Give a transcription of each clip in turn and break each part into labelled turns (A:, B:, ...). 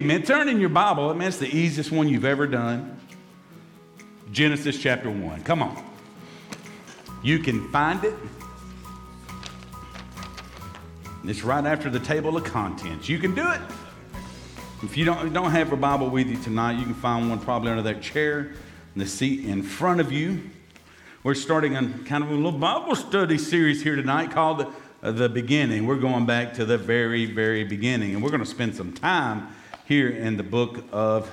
A: Man, turn in your Bible. Man, it's the easiest one you've ever done. Genesis chapter 1. Come on. You can find it. It's right after the table of contents. You can do it. If you don't, don't have a Bible with you tonight, you can find one probably under that chair in the seat in front of you. We're starting a kind of a little Bible study series here tonight called the, the Beginning. We're going back to the very, very beginning, and we're going to spend some time here in the book of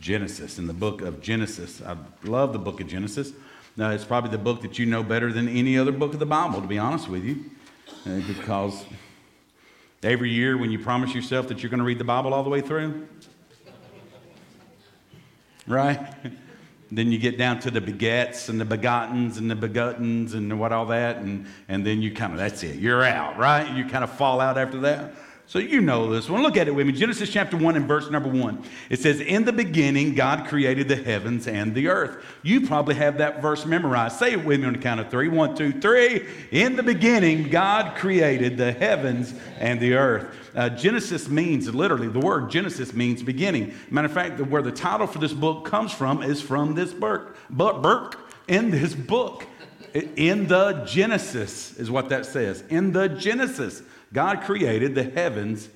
A: Genesis. In the book of Genesis. I love the book of Genesis. Now, it's probably the book that you know better than any other book of the Bible, to be honest with you, uh, because every year when you promise yourself that you're going to read the Bible all the way through, right? then you get down to the begets and the begottens and the begottens and what all that, and, and then you kind of, that's it, you're out, right? You kind of fall out after that. So you know this one. Look at it with me. Genesis chapter 1 and verse number 1. It says, In the beginning, God created the heavens and the earth. You probably have that verse memorized. Say it with me on the count of three. One, two, three. In the beginning, God created the heavens and the earth. Uh, Genesis means, literally, the word Genesis means beginning. Matter of fact, where the title for this book comes from is from this book. But Burke, in this book, in the Genesis is what that says. In the Genesis. God created the heavens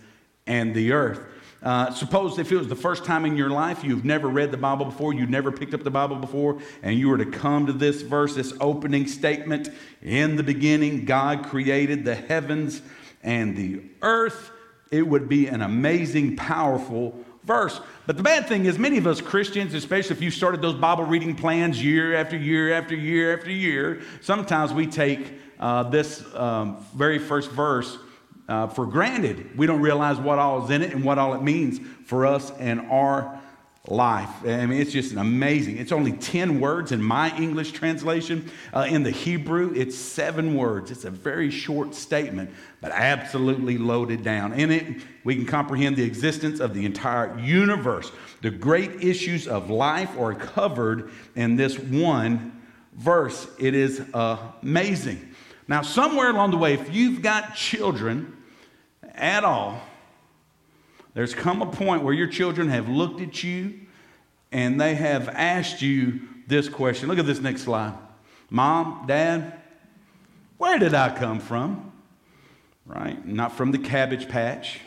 A: and the earth. Uh, suppose if it was the first time in your life you've never read the Bible before, you've never picked up the Bible before, and you were to come to this verse, this opening statement In the beginning, God created the heavens and the earth, it would be an amazing, powerful verse. But the bad thing is, many of us Christians, especially if you started those Bible reading plans year after year after year after year, sometimes we take uh, this um, very first verse uh, for granted. We don't realize what all is in it and what all it means for us and our life. I mean, it's just amazing. It's only 10 words in my English translation. Uh, in the Hebrew, it's seven words. It's a very short statement, but absolutely loaded down. In it, we can comprehend the existence of the entire universe. The great issues of life are covered in this one verse. It is amazing. Now, somewhere along the way, if you've got children, at all, there's come a point where your children have looked at you and they have asked you this question. Look at this next slide. Mom, Dad, where did I come from? Right? Not from the cabbage patch.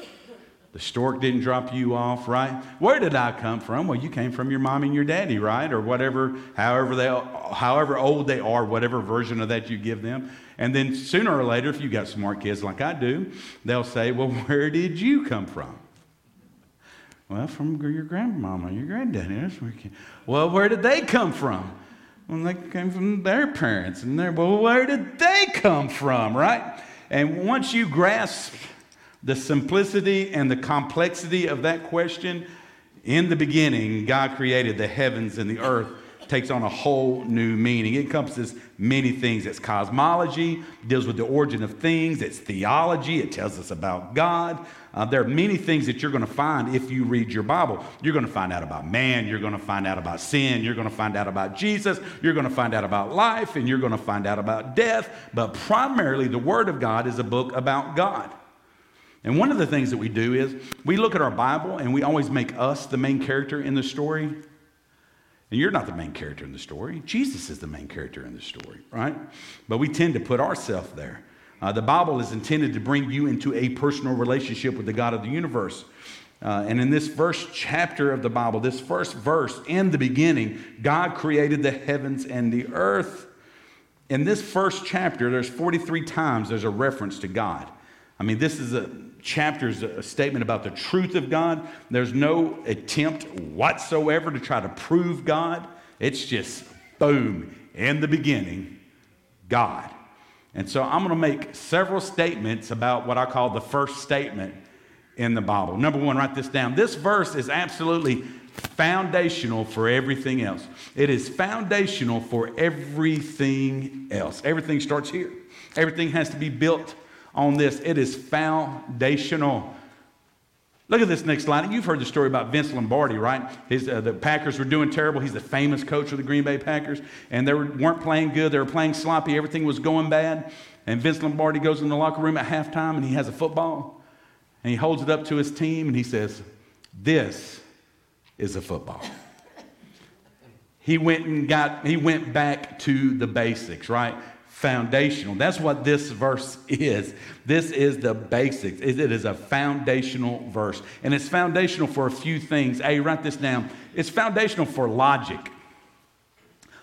A: The stork didn't drop you off, right? Where did I come from? Well, you came from your mom and your daddy, right? Or whatever, however they, however old they are, whatever version of that you give them. And then sooner or later, if you got smart kids like I do, they'll say, Well, where did you come from? Well, from your grandmama, your granddaddy. That's where well, where did they come from? Well, they came from their parents. And they're, well, where did they come from, right? And once you grasp the simplicity and the complexity of that question, in the beginning, God created the heavens and the earth takes on a whole new meaning. It encompasses many things. It's cosmology, deals with the origin of things, it's theology, it tells us about God. Uh, there are many things that you're going to find if you read your Bible. You're going to find out about man, you're going to find out about sin, you're going to find out about Jesus, you're going to find out about life, and you're going to find out about death. But primarily, the Word of God is a book about God. And one of the things that we do is we look at our Bible and we always make us the main character in the story. And you're not the main character in the story. Jesus is the main character in the story, right? But we tend to put ourselves there. Uh, the Bible is intended to bring you into a personal relationship with the God of the universe. Uh, and in this first chapter of the Bible, this first verse, in the beginning, God created the heavens and the earth. In this first chapter, there's 43 times there's a reference to God. I mean, this is a chapter is a statement about the truth of God. There's no attempt whatsoever to try to prove God. It's just boom, in the beginning, God. And so I'm going to make several statements about what I call the first statement in the Bible. Number one, write this down. This verse is absolutely foundational for everything else. It is foundational for everything else. Everything starts here. Everything has to be built on this. It is foundational. Look at this next slide. You've heard the story about Vince Lombardi, right? His, uh, the Packers were doing terrible. He's the famous coach of the Green Bay Packers, and they were, weren't playing good. They were playing sloppy. Everything was going bad. And Vince Lombardi goes in the locker room at halftime, and he has a football, and he holds it up to his team, and he says, This is a football. He went and got, he went back to the basics, right? Foundational. That's what this verse is. This is the basics. It is a foundational verse. And it's foundational for a few things. Hey, write this down. It's foundational for logic.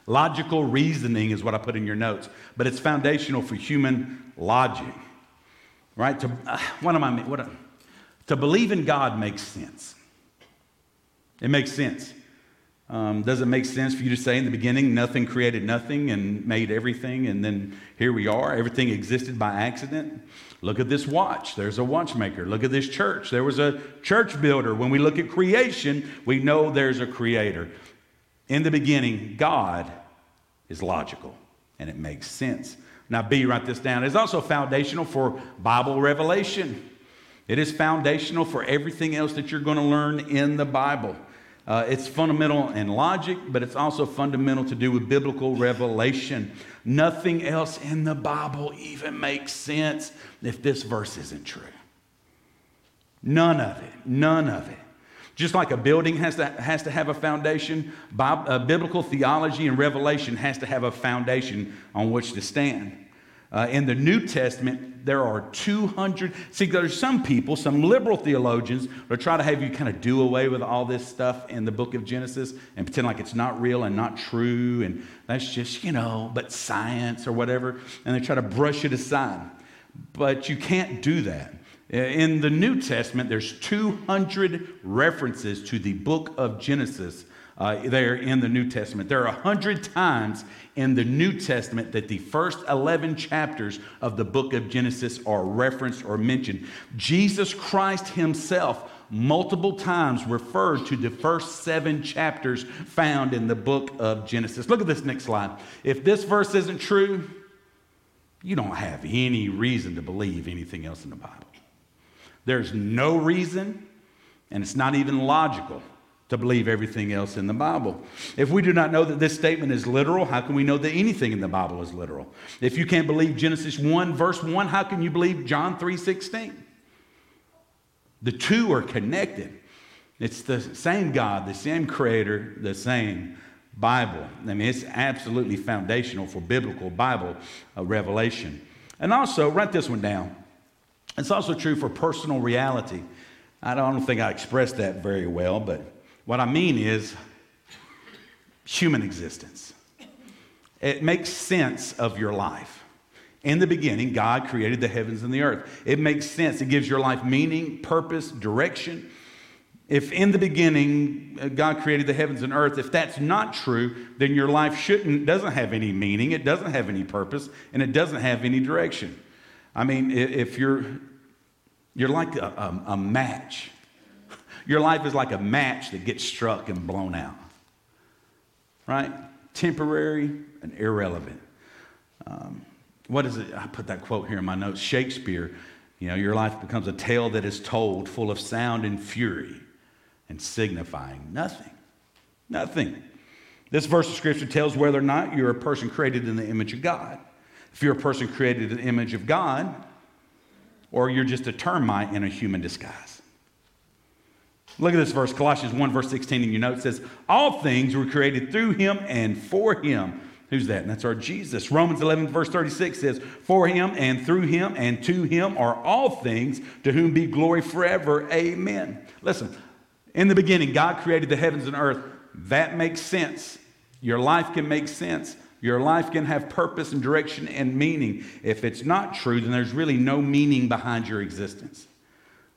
A: Logical reasoning is what I put in your notes, but it's foundational for human logic. Right? To, uh, what am I, what, to believe in God makes sense. It makes sense. Um, does it make sense for you to say in the beginning, nothing created nothing and made everything, and then here we are? Everything existed by accident? Look at this watch. There's a watchmaker. Look at this church. There was a church builder. When we look at creation, we know there's a creator. In the beginning, God is logical and it makes sense. Now, B, write this down. It's also foundational for Bible revelation. It is foundational for everything else that you're going to learn in the Bible. Uh, it's fundamental in logic, but it's also fundamental to do with biblical revelation. Nothing else in the Bible even makes sense if this verse isn't true. None of it. None of it. Just like a building has to, has to have a foundation, uh, biblical theology and revelation has to have a foundation on which to stand. Uh, in the New Testament, there are 200. See, there's some people, some liberal theologians, that try to have you kind of do away with all this stuff in the book of Genesis and pretend like it's not real and not true, and that's just, you know, but science or whatever, and they try to brush it aside. But you can't do that. In the New Testament, there's 200 references to the book of Genesis uh, there in the New Testament. There are 100 times in the New Testament that the first 11 chapters of the book of Genesis are referenced or mentioned. Jesus Christ himself multiple times referred to the first seven chapters found in the book of Genesis. Look at this next slide. If this verse isn't true, you don't have any reason to believe anything else in the Bible. There's no reason, and it's not even logical to believe everything else in the Bible. If we do not know that this statement is literal, how can we know that anything in the Bible is literal? If you can't believe Genesis 1 verse 1, how can you believe John 3:16? The two are connected. It's the same God, the same creator, the same Bible. I mean, it's absolutely foundational for biblical Bible uh, revelation. And also, write this one down. It's also true for personal reality. I don't think I expressed that very well, but what I mean is human existence. It makes sense of your life. In the beginning, God created the heavens and the earth. It makes sense. It gives your life meaning, purpose, direction. If in the beginning uh, God created the heavens and earth, if that's not true, then your life shouldn't doesn't have any meaning, it doesn't have any purpose, and it doesn't have any direction. I mean, if you're you're like a, a, a match your life is like a match that gets struck and blown out. Right? Temporary and irrelevant. Um, what is it? I put that quote here in my notes. Shakespeare, you know, your life becomes a tale that is told, full of sound and fury, and signifying nothing. Nothing. This verse of scripture tells whether or not you're a person created in the image of God. If you're a person created in the image of God, or you're just a termite in a human disguise. Look at this verse, Colossians 1, verse 16 in your notes says, All things were created through him and for him. Who's that? And that's our Jesus. Romans 11, verse 36 says, For him and through him and to him are all things, to whom be glory forever. Amen. Listen, in the beginning, God created the heavens and earth. That makes sense. Your life can make sense. Your life can have purpose and direction and meaning. If it's not true, then there's really no meaning behind your existence.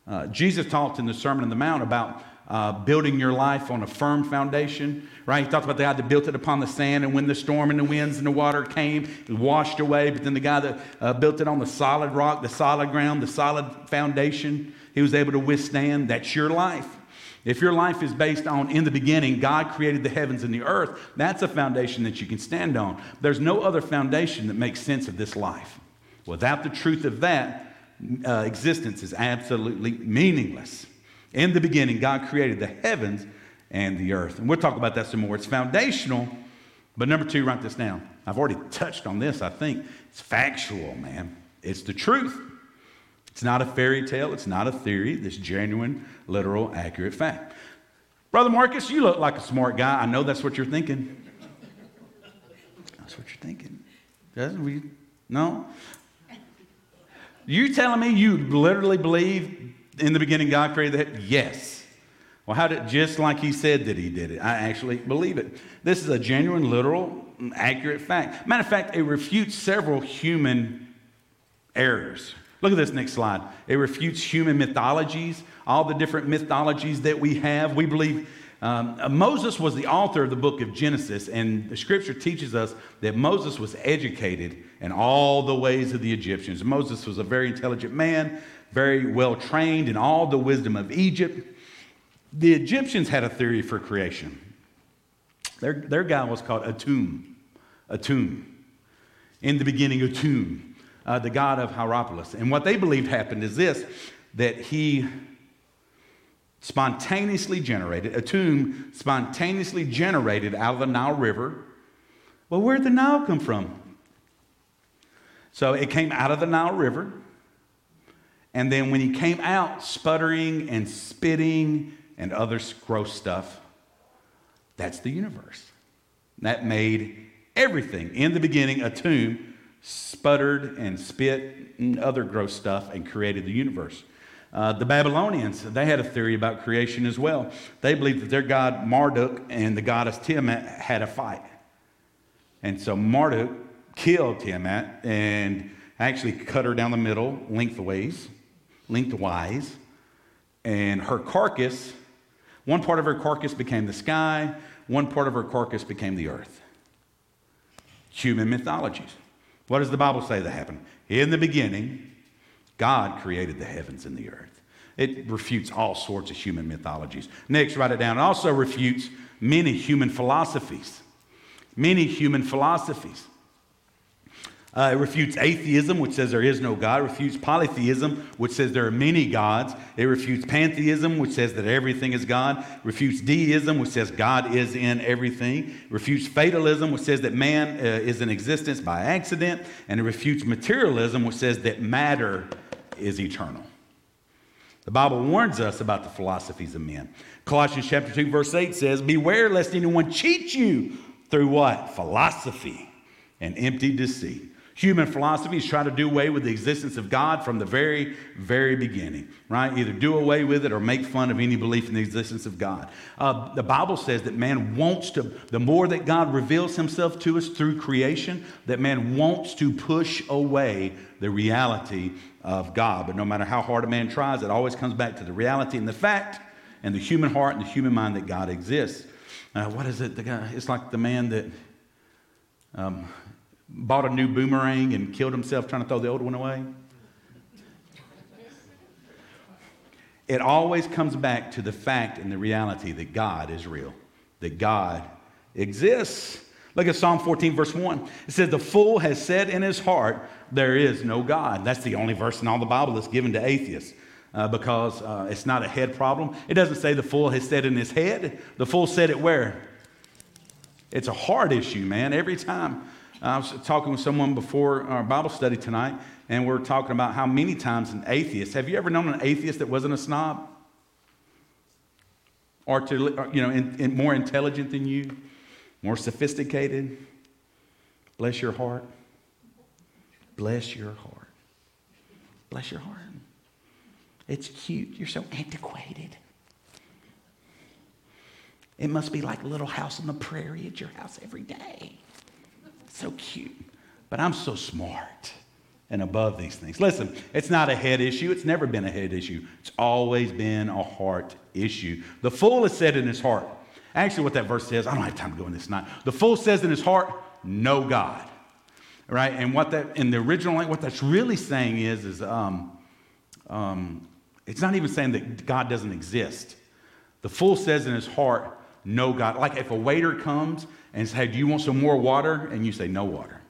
A: Uh, Jesus talked in the Sermon on the Mount about uh, building your life on a firm foundation, right? He talked about the guy that built it upon the sand, and when the storm and the winds and the water came, it washed away. But then the guy that uh, built it on the solid rock, the solid ground, the solid foundation, he was able to withstand. That's your life. If your life is based on, in the beginning, God created the heavens and the earth, that's a foundation that you can stand on. There's no other foundation that makes sense of this life. Without the truth of that, uh, existence is absolutely meaningless. In the beginning, God created the heavens and the earth. And we'll talk about that some more. It's foundational, but number two, write this down. I've already touched on this, I think. It's factual, man. It's the truth. It's not a fairy tale, it's not a theory, this genuine, literal, accurate fact. Brother Marcus, you look like a smart guy. I know that's what you're thinking. That's what you're thinking. Doesn't we? No? You telling me you literally believe in the beginning God created head? Yes. Well, how did just like he said that he did it? I actually believe it. This is a genuine, literal, accurate fact. Matter of fact, it refutes several human errors. Look at this next slide. It refutes human mythologies, all the different mythologies that we have. We believe um, Moses was the author of the book of Genesis, and the scripture teaches us that Moses was educated in all the ways of the Egyptians. Moses was a very intelligent man, very well trained in all the wisdom of Egypt. The Egyptians had a theory for creation. Their, their guy was called Atum. Atum. In the beginning, Atum, uh, the god of Hierapolis. And what they believed happened is this that he spontaneously generated, Atum spontaneously generated out of the Nile River. Well, where'd the Nile come from? So it came out of the Nile River. And then when he came out sputtering and spitting and other gross stuff, that's the universe. That made everything. In the beginning, Atum sputtered and spit and other gross stuff and created the universe. Uh, the Babylonians, they had a theory about creation as well. They believed that their god Marduk and the goddess Tiamat had a fight. And so Marduk killed Tiamat and actually cut her down the middle, lengthways, lengthwise. And her carcass, one part of her carcass became the sky, one part of her carcass became the earth. Human mythologies. What does the Bible say that happened? In the beginning, God created the heavens and the earth. It refutes all sorts of human mythologies. Next, write it down. It also refutes many human philosophies. Many human philosophies. Uh, it refutes atheism, which says there is no God. It refutes polytheism, which says there are many gods. It refutes pantheism, which says that everything is God. It refutes deism, which says God is in everything. It refutes fatalism, which says that man uh, is in existence by accident. And it refutes materialism, which says that matter is eternal. The Bible warns us about the philosophies of men. Colossians chapter 2, verse 8 says, Beware lest anyone cheat you through what? Philosophy and empty deceit. Human philosophies try to do away with the existence of God from the very, very beginning, right? Either do away with it or make fun of any belief in the existence of God. Uh, the Bible says that man wants to, the more that God reveals himself to us through creation, that man wants to push away the reality of God. But no matter how hard a man tries, it always comes back to the reality and the fact and the human heart and the human mind that God exists. Uh, what is it? Guy, it's like the man that. Um, bought a new boomerang and killed himself trying to throw the old one away? It always comes back to the fact and the reality that God is real, that God exists. Look at Psalm 14, verse 1. It says, The fool has said in his heart, There is no God. That's the only verse in all the Bible that's given to atheists. Uh, because uh, it's not a head problem. It doesn't say the fool has said in his head. The fool said it where? It's a heart issue, man. Every time I was talking with someone before our Bible study tonight, and we're talking about how many times an atheist, have you ever known an atheist that wasn't a snob? Or to, you know, in, in more intelligent than you, more sophisticated? Bless your heart. Bless your heart. Bless your heart. It's cute. You're so antiquated. It must be like little house on the prairie at your house every day so cute. But I'm so smart and above these things. Listen, it's not a head issue. It's never been a head issue. It's always been a heart issue. The fool has said in his heart, actually, what that verse says, I don't have time to go in this tonight. The fool says in his heart, no God. Right? And what that, in the original language, what that's really saying is, is um, um, it's not even saying that God doesn't exist. The fool says in his heart, no God. Like if a waiter comes and say, Do you want some more water? And you say, No water.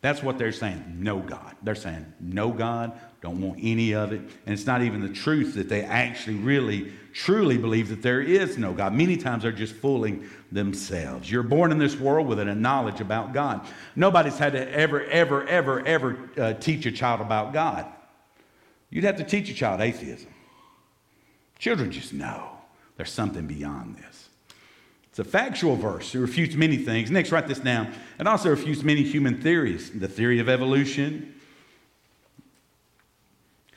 A: That's what they're saying. No God. They're saying, No God, don't want any of it. And it's not even the truth that they actually really, truly believe that there is no God. Many times they're just fooling themselves. You're born in this world with a knowledge about God. Nobody's had to ever, ever, ever, ever uh, teach a child about God. You'd have to teach a child atheism. Children just know there's something beyond this. It's a factual verse. It refutes many things. Next, write this down. It also refutes many human theories. The theory of evolution.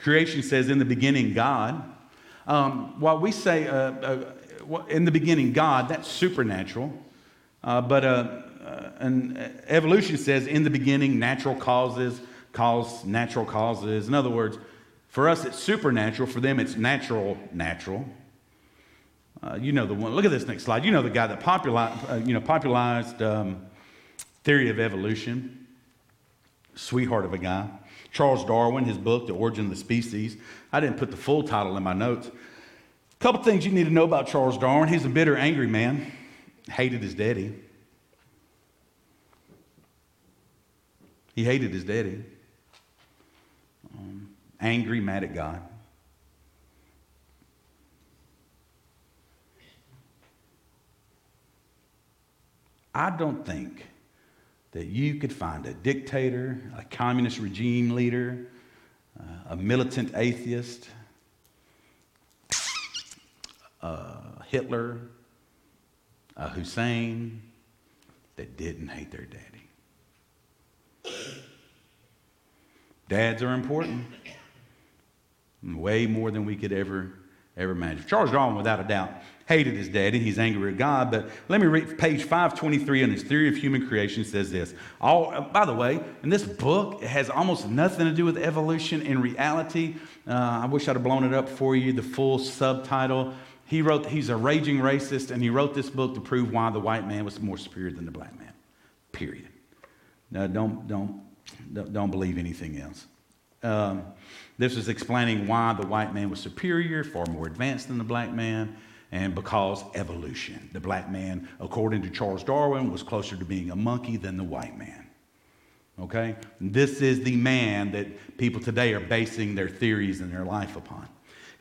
A: Creation says, in the beginning, God. Um, while we say uh, uh, in the beginning, God, that's supernatural. Uh, but uh, uh, and evolution says, in the beginning, natural causes cause natural causes. In other words, for us, it's supernatural. For them, it's natural, natural. Uh, you know the one. Look at this next slide. You know the guy that popularized, uh, you know, popularized um, theory of evolution. Sweetheart of a guy. Charles Darwin, his book, The Origin of the Species. I didn't put the full title in my notes. A couple things you need to know about Charles Darwin. He's a bitter, angry man. Hated his daddy. He hated his daddy um, angry, mad at God. I don't think that you could find a dictator, a communist regime leader, uh, a militant atheist, uh, Hitler, a Hussein that didn't hate their daddy. Dads are important way more than we could ever ever imagine. Charles Darwin, without a doubt, hated his daddy. He's angry at God. But let me read page 523 in his theory of human creation says this. All, uh, by the way, in this book, it has almost nothing to do with evolution. In reality, uh, I wish I'd have blown it up for you, the full subtitle. He wrote, he's a raging racist, and he wrote this book to prove why the white man was more superior than the black man. Period. Now, don't, don't, don't believe anything else. Um, this is explaining why the white man was superior, far more advanced than the black man, and because evolution. The black man, according to Charles Darwin, was closer to being a monkey than the white man. Okay? This is the man that people today are basing their theories and their life upon.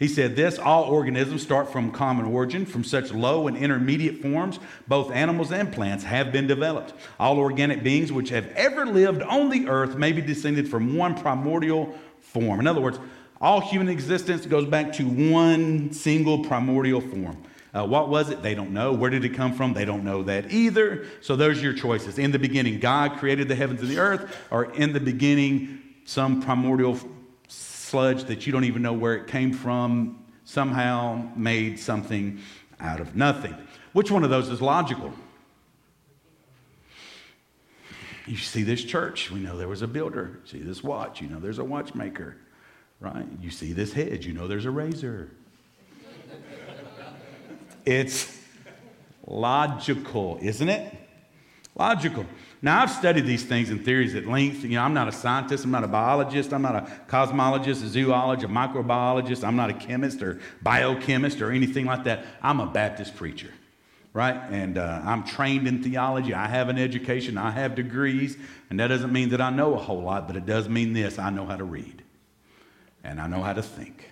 A: He said this all organisms start from common origin, from such low and intermediate forms, both animals and plants have been developed. All organic beings which have ever lived on the earth may be descended from one primordial form. In other words, all human existence goes back to one single primordial form. Uh, what was it? They don't know. Where did it come from? They don't know that either. So those are your choices. In the beginning, God created the heavens and the earth, or in the beginning, some primordial sludge that you don't even know where it came from somehow made something out of nothing. Which one of those is logical? You see this church, we know there was a builder. See this watch, you know there's a watchmaker, right? You see this hedge, you know there's a razor. it's logical, isn't it? Logical. Now, I've studied these things and theories at length. You know, I'm not a scientist, I'm not a biologist, I'm not a cosmologist, a zoologist, a microbiologist, I'm not a chemist or biochemist or anything like that. I'm a Baptist preacher right? And uh, I'm trained in theology. I have an education. I have degrees. And that doesn't mean that I know a whole lot, but it does mean this I know how to read and I know how to think.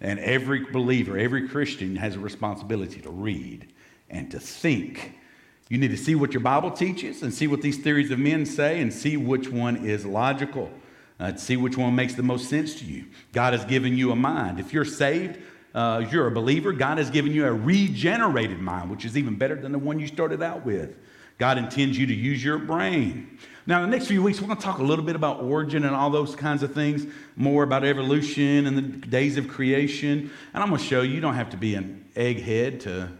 A: And every believer, every Christian has a responsibility to read and to think. You need to see what your Bible teaches and see what these theories of men say and see which one is logical. Uh, see which one makes the most sense to you. God has given you a mind. If you're saved, uh, you're a believer, God has given you a regenerated mind, which is even better than the one you started out with. God intends you to use your brain. Now, in the next few weeks, we're going to talk a little bit about origin and all those kinds of things, more about evolution and the days of creation. And I'm going to show you you don't have to be an egghead to,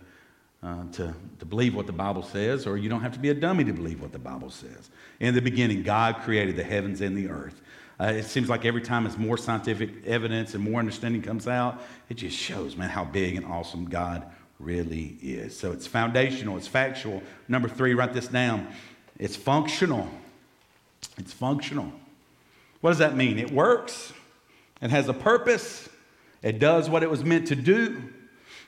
A: uh, to, to believe what the Bible says, or you don't have to be a dummy to believe what the Bible says. In the beginning, God created the heavens and the earth. Uh, it seems like every time as more scientific evidence and more understanding comes out, it just shows, man, how big and awesome God really is. So it's foundational, it's factual. Number three, write this down. It's functional. It's functional. What does that mean? It works, it has a purpose, it does what it was meant to do.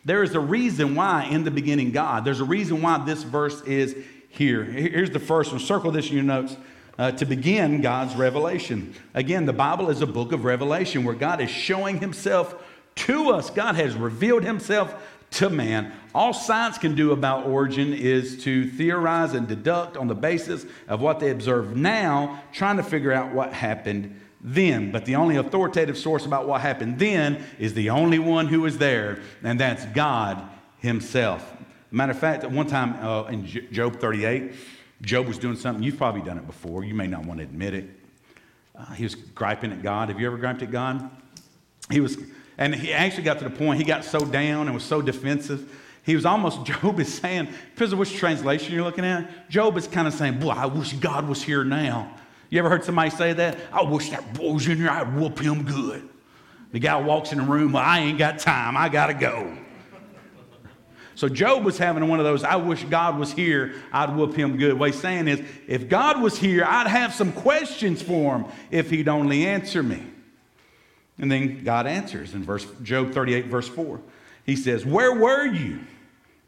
A: There is a reason why, in the beginning, God, there's a reason why this verse is here. Here's the first one. Circle this in your notes uh, to begin God's revelation. Again, the Bible is a book of revelation where God is showing himself to us. God has revealed himself to man. All science can do about origin is to theorize and deduct on the basis of what they observe now, trying to figure out what happened then. But the only authoritative source about what happened then is the only one who was there, and that's God Himself. Matter of fact, at one time uh, in Job 38, Job was doing something. You've probably done it before. You may not want to admit it. Uh, he was griping at God. Have you ever griped at God? He was, and he actually got to the point he got so down and was so defensive. He was almost, Job is saying, depends on which translation you're looking at. Job is kind of saying, Boy, I wish God was here now. You ever heard somebody say that? I wish that boy was in here, I'd whoop him good. The guy walks in the room, well, I ain't got time, I gotta go. So Job was having one of those, I wish God was here, I'd whoop him good. What he's saying is, if God was here, I'd have some questions for him if he'd only answer me. And then God answers in verse Job 38, verse 4. He says, Where were you,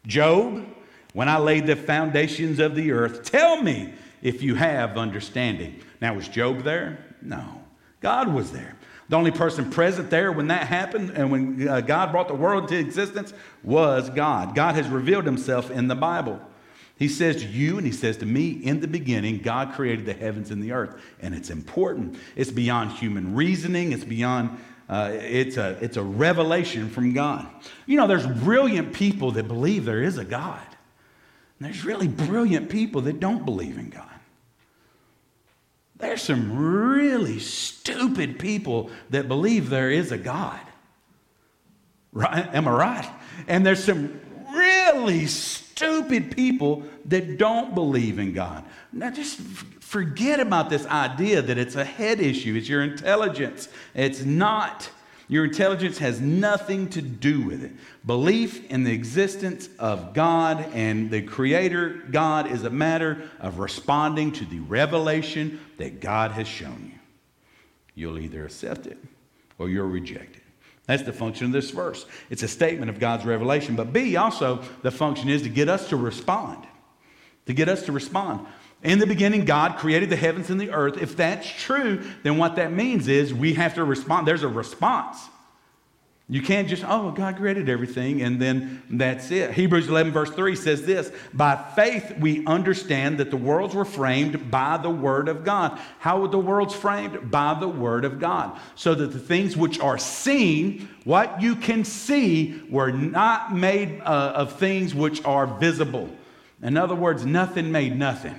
A: Job, when I laid the foundations of the earth? Tell me if you have understanding. Now, was Job there? No. God was there. The only person present there when that happened and when uh, God brought the world into existence was God. God has revealed himself in the Bible. He says to you and he says to me, in the beginning, God created the heavens and the earth. And it's important. It's beyond human reasoning, it's beyond, uh, it's, a, it's a revelation from God. You know, there's brilliant people that believe there is a God. And there's really brilliant people that don't believe in God. There's some really stupid people that believe there is a God. Right? Am I right? And there's some really stupid people that don't believe in God. Now, just forget about this idea that it's a head issue, it's your intelligence. It's not. Your intelligence has nothing to do with it. Belief in the existence of God and the Creator God is a matter of responding to the revelation that God has shown you. You'll either accept it or you'll reject it. That's the function of this verse. It's a statement of God's revelation. But B, also, the function is to get us to respond. To get us to respond. In the beginning, God created the heavens and the earth. If that's true, then what that means is we have to respond. There's a response. You can't just, oh, God created everything and then that's it. Hebrews 11, verse 3 says this By faith, we understand that the worlds were framed by the Word of God. How were the worlds framed? By the Word of God. So that the things which are seen, what you can see, were not made uh, of things which are visible. In other words, nothing made nothing.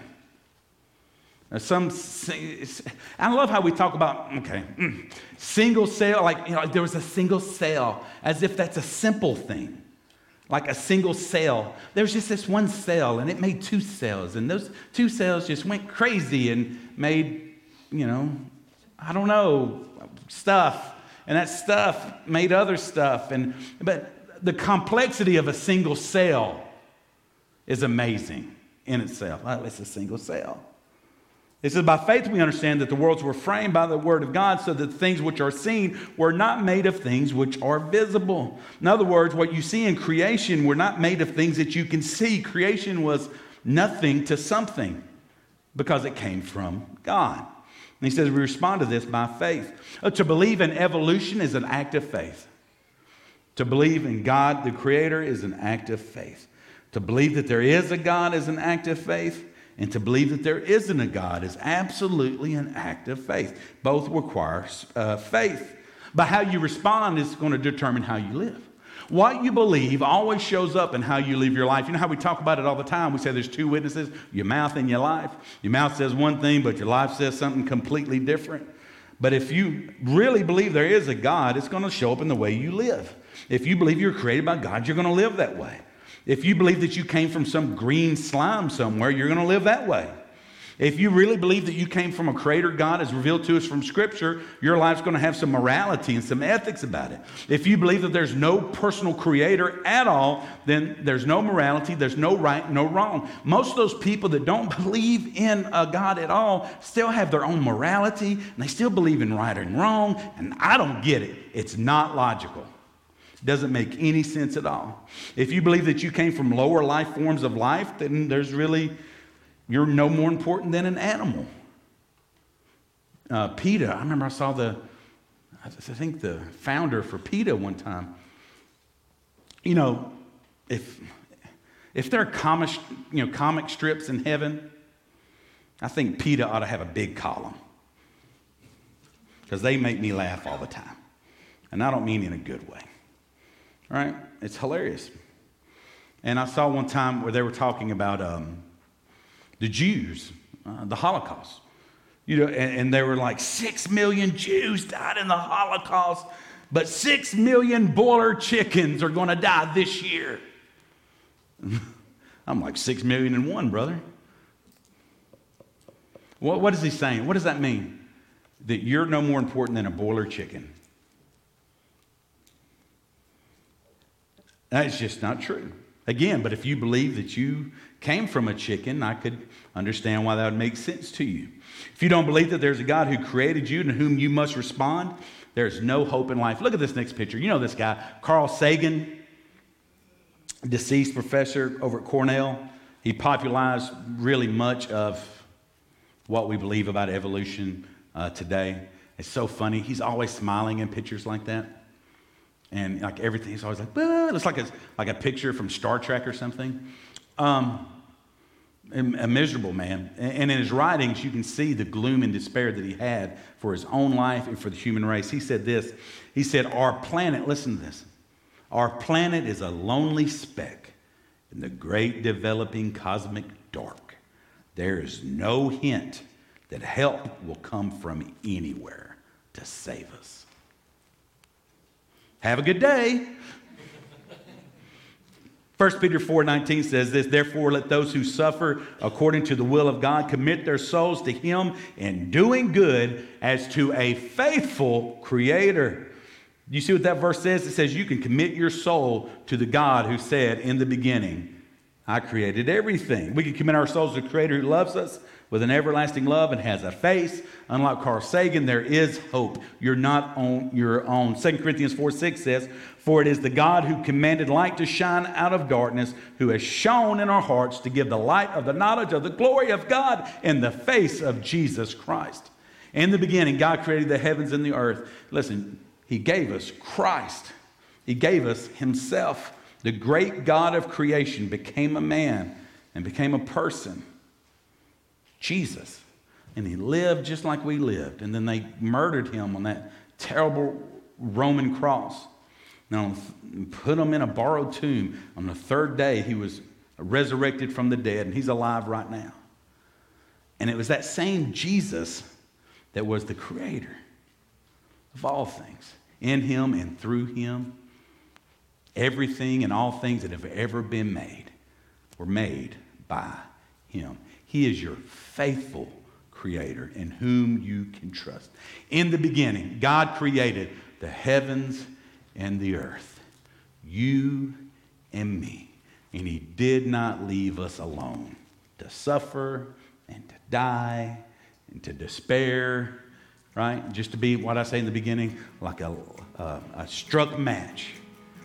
A: Some, I love how we talk about, okay, mm, single cell, like, you know, there was a single cell, as if that's a simple thing, like a single cell. There was just this one cell, and it made two cells, and those two cells just went crazy and made, you know, I don't know, stuff, and that stuff made other stuff. And, but the complexity of a single cell is amazing in itself. It's a single cell. It says, By faith we understand that the worlds were framed by the word of God, so that things which are seen were not made of things which are visible. In other words, what you see in creation were not made of things that you can see. Creation was nothing to something because it came from God. And he says, We respond to this by faith. Uh, to believe in evolution is an act of faith. To believe in God, the Creator, is an act of faith. To believe that there is a God is an act of faith. And to believe that there isn't a God is absolutely an act of faith. Both require uh, faith. But how you respond is going to determine how you live. What you believe always shows up in how you live your life. You know how we talk about it all the time? We say there's two witnesses your mouth and your life. Your mouth says one thing, but your life says something completely different. But if you really believe there is a God, it's going to show up in the way you live. If you believe you're created by God, you're going to live that way. If you believe that you came from some green slime somewhere, you're going to live that way. If you really believe that you came from a creator God as revealed to us from Scripture, your life's going to have some morality and some ethics about it. If you believe that there's no personal creator at all, then there's no morality, there's no right, no wrong. Most of those people that don't believe in a God at all still have their own morality and they still believe in right and wrong, and I don't get it. It's not logical. Doesn't make any sense at all. If you believe that you came from lower life forms of life, then there's really, you're no more important than an animal. Uh, PETA, I remember I saw the, I think the founder for PETA one time. You know, if, if there are comic, you know, comic strips in heaven, I think PETA ought to have a big column. because they make me laugh all the time. And I don't mean in a good way. Right? It's hilarious. And I saw one time where they were talking about um, the Jews, uh, the Holocaust. You know, and, and they were like, six million Jews died in the Holocaust, but six million broiler chickens are going to die this year. I'm like, six million and one, brother. What, what is he saying? What does that mean? That you're no more important than a broiler chicken. That's just not true. Again, but if you believe that you came from a chicken, I could understand why that would make sense to you. If you don't believe that there's a God who created you and whom you must respond, there's no hope in life. Look at this next picture. You know this guy, Carl Sagan, deceased professor over at Cornell. He popularized really much of what we believe about evolution uh, today. It's so funny. He's always smiling in pictures like that. And like everything, he's always like, it's like a, like a picture from Star Trek or something. Um, a miserable man. And in his writings, you can see the gloom and despair that he had for his own life and for the human race. He said this He said, Our planet, listen to this, our planet is a lonely speck in the great developing cosmic dark. There is no hint that help will come from anywhere to save us. Have a good day. 1 Peter 4:19 says this, therefore let those who suffer according to the will of God commit their souls to him in doing good as to a faithful creator. You see what that verse says? It says you can commit your soul to the God who said in the beginning, I created everything. We can commit our souls to the creator who loves us with an everlasting love and has a face. Unlike Carl Sagan, there is hope. You're not on your own. 2 Corinthians 4 6 says, For it is the God who commanded light to shine out of darkness, who has shone in our hearts to give the light of the knowledge of the glory of God in the face of Jesus Christ. In the beginning, God created the heavens and the earth. Listen, He gave us Christ, He gave us Himself. The great God of creation became a man and became a person Jesus. And he lived just like we lived. And then they murdered him on that terrible Roman cross. Now, put him in a borrowed tomb. On the third day, he was resurrected from the dead, and he's alive right now. And it was that same Jesus that was the creator of all things. In him and through him, everything and all things that have ever been made were made by him. He is your faithful creator in whom you can trust. In the beginning, God created the heavens and the earth, you and me. And He did not leave us alone to suffer and to die and to despair, right? Just to be what I say in the beginning, like a, a, a struck match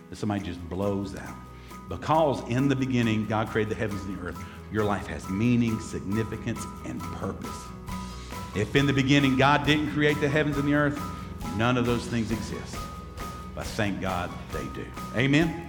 A: that somebody just blows out. Because in the beginning, God created the heavens and the earth your life has meaning, significance, and purpose. If in the beginning God didn't create the heavens and the earth, none of those things exist. But thank God they do. Amen.